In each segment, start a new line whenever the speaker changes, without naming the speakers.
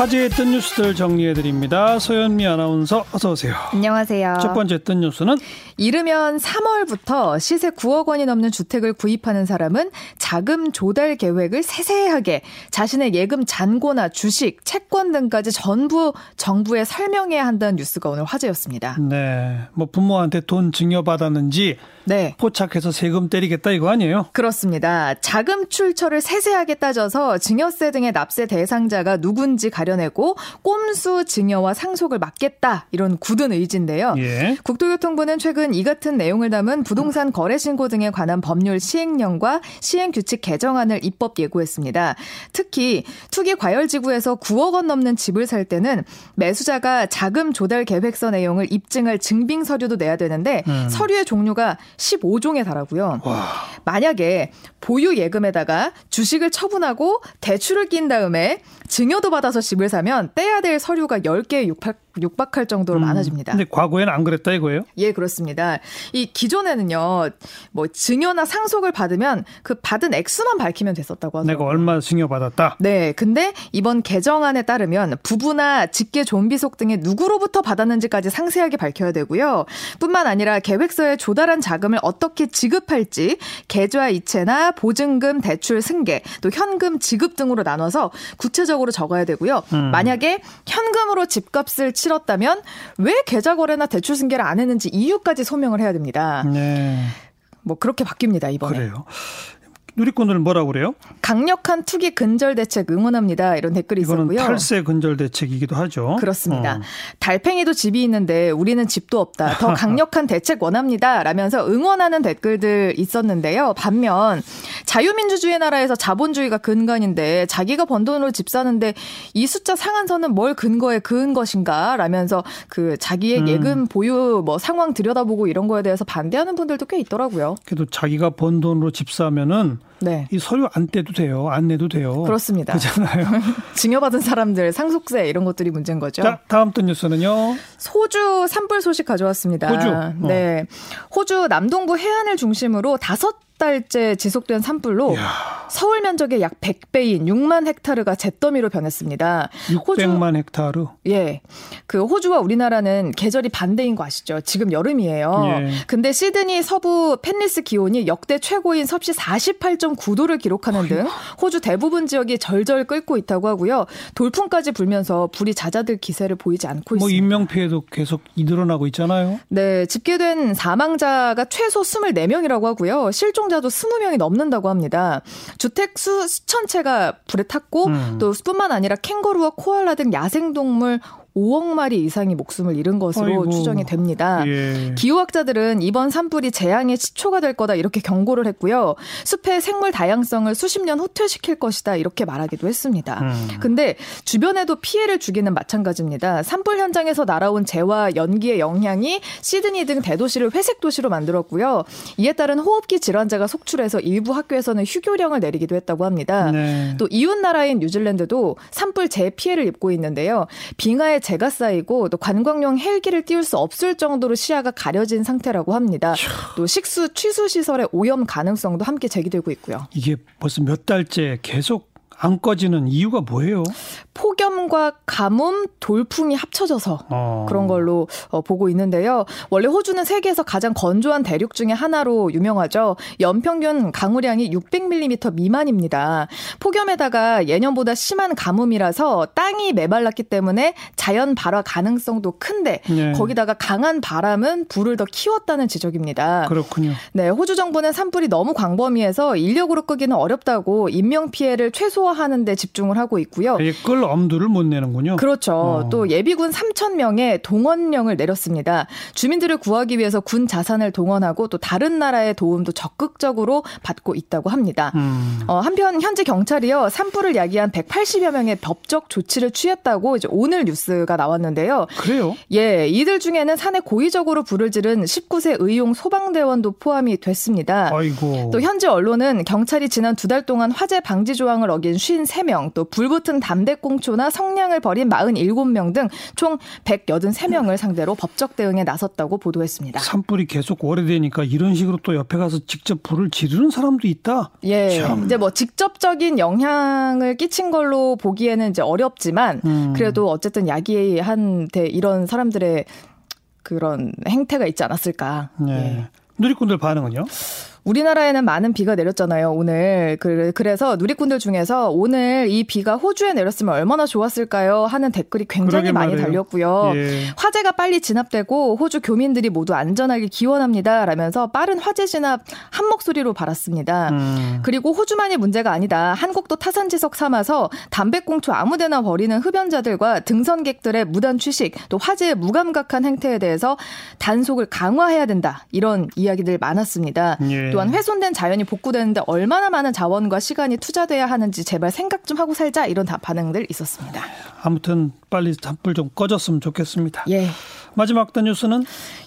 화제했던 뉴스들 정리해 드립니다. 소연미 아나운서 어서 오세요.
안녕하세요.
첫 번째 했던 뉴스는
이르면 3월부터 시세 9억 원이 넘는 주택을 구입하는 사람은 자금 조달 계획을 세세하게 자신의 예금 잔고나 주식, 채권 등까지 전부 정부에 설명해야 한다는 뉴스가 오늘 화제였습니다.
네, 뭐 부모한테 돈 증여받았는지 네. 포착해서 세금 때리겠다 이거 아니에요?
그렇습니다. 자금 출처를 세세하게 따져서 증여세 등의 납세 대상자가 누군지 가려내고 꼼수 증여와 상속을 막겠다 이런 굳은 의지인데요. 예. 국토교통부는 최근 이 같은 내용을 담은 부동산 거래 신고 등에 관한 법률 시행령과 시행 규칙 개정안을 입법 예고했습니다. 특히 투기 과열 지구에서 9억 원 넘는 집을 살 때는 매수자가 자금 조달 계획서 내용을 입증할 증빙 서류도 내야 되는데 음. 서류의 종류가 15종에 달하고요. 와. 만약에 보유 예금에다가 주식을 처분하고 대출을 낀 다음에 증여도 받아서 집을 사면 떼야 될 서류가 10개 육박, 육박할 정도로 음, 많아집니다.
근데 과거에는 안 그랬다 이거예요?
예, 그렇습니다. 이 기존에는요, 뭐 증여나 상속을 받으면 그 받은 액수만 밝히면 됐었다고 하죠.
내가 얼마 증여 받았다?
네, 근데 이번 개정안에 따르면 부부나 직계 존비속 등의 누구로부터 받았는지까지 상세하게 밝혀야 되고요. 뿐만 아니라 계획서에 조달한 자금을 어떻게 지급할지 계좌 이체나 보증금, 대출 승계, 또 현금 지급 등으로 나눠서 구체적으로 구체적으로 적어야 되고요. 음. 만약에 현금으로 집값을 치렀다면 왜 계좌 거래나 대출 승계를 안 했는지 이유까지 소명을 해야 됩니다. 네. 뭐 그렇게 바뀝니다 이번에.
그래요. 누리꾼들 뭐라고 그래요?
강력한 투기 근절 대책 응원합니다. 이런 댓글이 있었고요.
탈세 근절 대책이기도 하죠.
그렇습니다. 어. 달팽이도 집이 있는데 우리는 집도 없다. 더 강력한 대책 원합니다. 라면서 응원하는 댓글들 있었는데요. 반면 자유민주주의 나라에서 자본주의가 근간인데 자기가 번 돈으로 집 사는데 이 숫자 상한선은 뭘 근거에 그은 것인가? 라면서 그 자기의 음. 예금 보유 뭐 상황 들여다보고 이런 거에 대해서 반대하는 분들도 꽤 있더라고요.
그래도 자기가 번 돈으로 집 사면은 네. 이 서류 안 떼도 돼요. 안 내도 돼요.
그렇습니다.
그렇잖아요.
증여받은 사람들 상속세 이런 것들이 문제인 거죠.
자, 다음 또 뉴스는요.
호주 산불 소식 가져왔습니다.
호주. 어.
네. 호주 남동부 해안을 중심으로 다섯 달째 지속된 산불로 이야. 서울 면적의 약 100배인 6만 헥타르가 잿더미로 변했습니다.
600만 호주, 헥타르?
예. 그 호주와 우리나라는 계절이 반대인 거 아시죠? 지금 여름이에요. 예. 근데 시드니 서부 펜리스 기온이 역대 최고인 섭씨 48.9도를 기록하는 등 호주 대부분 지역이 절절 끓고 있다고 하고요. 돌풍까지 불면서 불이 잦아들 기세를 보이지 않고 뭐 있습니다.
뭐 인명 피해도 계속 늘어나고 있잖아요.
네, 집계된 사망자가 최소 24명이라고 하고요. 실종 사망자도 20명이 넘는다고 합니다. 주택 수 수천 채가 불에 탔고 음. 또 뿐만 아니라 캥거루와 코알라 등 야생동물 5억 마리 이상이 목숨을 잃은 것으로 아이고. 추정이 됩니다. 예. 기후학자들은 이번 산불이 재앙의 시초가 될 거다 이렇게 경고를 했고요. 숲의 생물 다양성을 수십 년 후퇴시킬 것이다 이렇게 말하기도 했습니다. 음. 근데 주변에도 피해를 주기는 마찬가지입니다. 산불 현장에서 날아온 재와 연기의 영향이 시드니 등 대도시를 회색 도시로 만들었고요. 이에 따른 호흡기 질환자가 속출해서 일부 학교에서는 휴교령을 내리기도 했다고 합니다. 네. 또 이웃 나라인 뉴질랜드도 산불 재피해를 입고 있는데요. 빙하의 재가 쌓이고 또 관광용 헬기를 띄울 수 없을 정도로 시야가 가려진 상태라고 합니다. 또 식수 취수 시설의 오염 가능성도 함께 제기되고 있고요.
이게 벌써 몇 달째 계속 안 꺼지는 이유가 뭐예요?
폭염과 가뭄, 돌풍이 합쳐져서 어. 그런 걸로 어, 보고 있는데요. 원래 호주는 세계에서 가장 건조한 대륙 중의 하나로 유명하죠. 연평균 강우량이 600mm 미만입니다. 폭염에다가 예년보다 심한 가뭄이라서 땅이 메말랐기 때문에 자연 발화 가능성도 큰데 네. 거기다가 강한 바람은 불을 더 키웠다는 지적입니다.
그렇군요.
네, 호주 정부는 산불이 너무 광범위해서 인력으로 끄기는 어렵다고 인명 피해를 최소화 최소화하는 데 집중을 하고 있고요.
끌 엄두를 못 내는군요.
그렇죠. 어. 또 예비군 3천 명의 동원령을 내렸습니다. 주민들을 구하기 위해서 군 자산을 동원하고 또 다른 나라의 도움도 적극적으로 받고 있다고 합니다. 음. 어, 한편 현지 경찰이요 산불을 야기한 180여 명의 법적 조치를 취했다고 이제 오늘 뉴스가 나왔는데요.
그래요?
예, 이들 중에는 산에 고의적으로 불을 지른 19세 의용 소방대원도 포함이 됐습니다.
아이고.
또 현지 언론은 경찰이 지난 두 달 동안 화재 방지 조항을 어긴 53명, 또 불붙은 담배 꽁초나 성량을 벌인 47명 등 총 183명을 상대로 법적 대응에 나섰다고 보도했습니다.
산불이 계속 오래되니까 이런 식으로 또 옆에 가서 직접 불을 지르는 사람도 있다.
예. 참. 이제 뭐 직접적인 영향을 끼친 걸로 보기에는 이제 어렵지만 음. 그래도 어쨌든 야기한테 이런 사람들의 그런 행태가 있지 않았을까.
네. 예. 누리꾼들 반응은요?
우리나라에는 많은 비가 내렸잖아요, 오늘. 그, 그래서 누리꾼들 중에서 오늘 이 비가 호주에 내렸으면 얼마나 좋았을까요? 하는 댓글이 굉장히 많이 말해요. 달렸고요. 예. 화재가 빨리 진압되고 호주 교민들이 모두 안전하게 기원합니다. 라면서 빠른 화재 진압 한 목소리로 바랐습니다. 음. 그리고 호주만이 문제가 아니다. 한국도 타산지석 삼아서 담배꽁초 아무데나 버리는 흡연자들과 등선객들의 무단 취식, 또 화재에 무감각한 행태에 대해서 단속을 강화해야 된다. 이런 이야기들 많았습니다. 예. 네. 또한 훼손된 자연이 복구되는데 얼마나 많은 자원과 시간이 투자돼야 하는지 제발 생각 좀 하고 살자 이런 반응들 있었습니다.
아무튼 빨리 산불 좀 꺼졌으면 좋겠습니다.
예.
마지막 단 뉴스는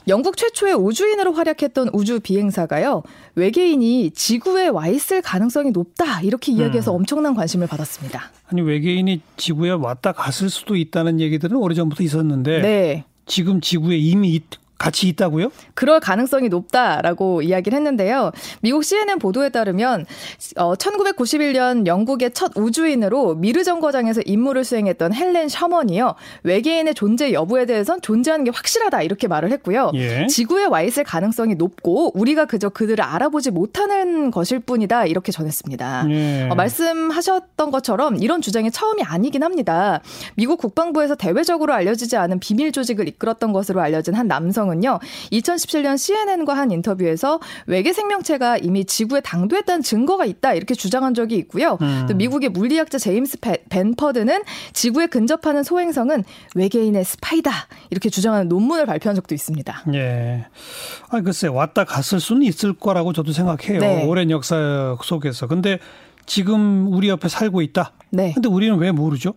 영국 최초의 우주인으로 활약했던 우주 비행사가요 외계인이 지구에 와 있을 가능성이 높다 이렇게 이야기해서 음. 엄청난 관심을 받았습니다.
아니 외계인이 지구에 왔다 갔을 수도 있다는 얘기들은 오래전부터 있었는데
네.
지금 지구에 이미 같이 있다고요?
그럴 가능성이 높다라고 이야기를 했는데요. 미국 CNN 보도에 따르면 어, 1991년 영국의 첫 우주인으로 미르 정거장에서 임무를 수행했던 헬렌 셔먼이요. 외계인의 존재 여부에 대해선 존재하는 게 확실하다 이렇게 말을 했고요. 예. 지구에 와 있을 가능성이 높고 우리가 그저 그들을 알아보지 못하는 것일 뿐이다 이렇게 전했습니다. 예. 어, 말씀하셨던 것처럼 이런 주장이 처음이 아니긴 합니다. 미국 국방부에서 대외적으로 알려지지 않은 비밀 조직을 이끌었던 것으로 알려진 한 남성은 대통령은요, 2017년 CNN과 한 인터뷰에서 외계 생명체가 이미 지구에 당도했다는 증거가 있다 이렇게 주장한 적이 있고요. 음. 또 미국의 물리학자 제임스 벤퍼드는 지구에 근접하는 소행성은 외계인의 스파이다 이렇게 주장하는 논문을 발표한 적도 있습니다.
예. 아 글쎄 왔다 갔을 수는 있을 거라고 저도 생각해요. 네. 오랜 역사 속에서. 근데 지금 우리 옆에 살고 있다. 네. 근데 우리는 왜 모르죠?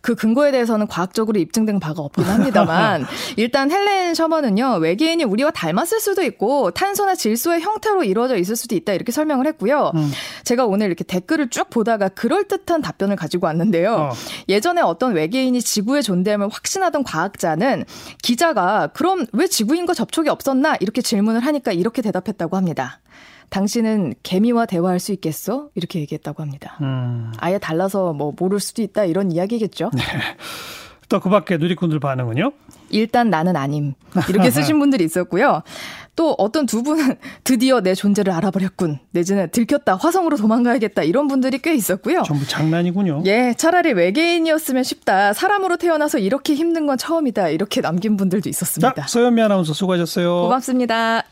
그 근거에 대해서는 과학적으로 입증된 바가 없긴 합니다만 일단 헬렌 셔먼은요 외계인이 우리와 닮았을 수도 있고 탄소나 질소의 형태로 이루어져 있을 수도 있다 이렇게 설명을 했고요. 음. 제가 오늘 이렇게 댓글을 쭉 보다가 그럴 듯한 답변을 가지고 왔는데요. 어. 예전에 어떤 외계인이 지구의 존재함을 확신하던 과학자는 기자가 그럼 왜 지구인과 접촉이 없었나 이렇게 질문을 하니까 이렇게 대답했다고 합니다. 당신은 개미와 대화할 수 있겠어? 이렇게 얘기했다고 합니다. 음. 아예 달라서 뭐 모를 수도 있다 이런 이야기겠죠. 네.
또그 밖에 누리꾼들 반응은요?
일단 나는 아님. 이렇게 쓰신 분들이 있었고요. 또 어떤 두 분은 드디어 내 존재를 알아버렸군. 내지는 들켰다. 화성으로 도망가야겠다. 이런 분들이 꽤 있었고요.
전부 장난이군요.
예, 차라리 외계인이었으면 쉽다. 사람으로 태어나서 이렇게 힘든 건 처음이다. 이렇게 남긴 분들도 있었습니다.
자, 서현미 아나운서 수고하셨어요.
고맙습니다.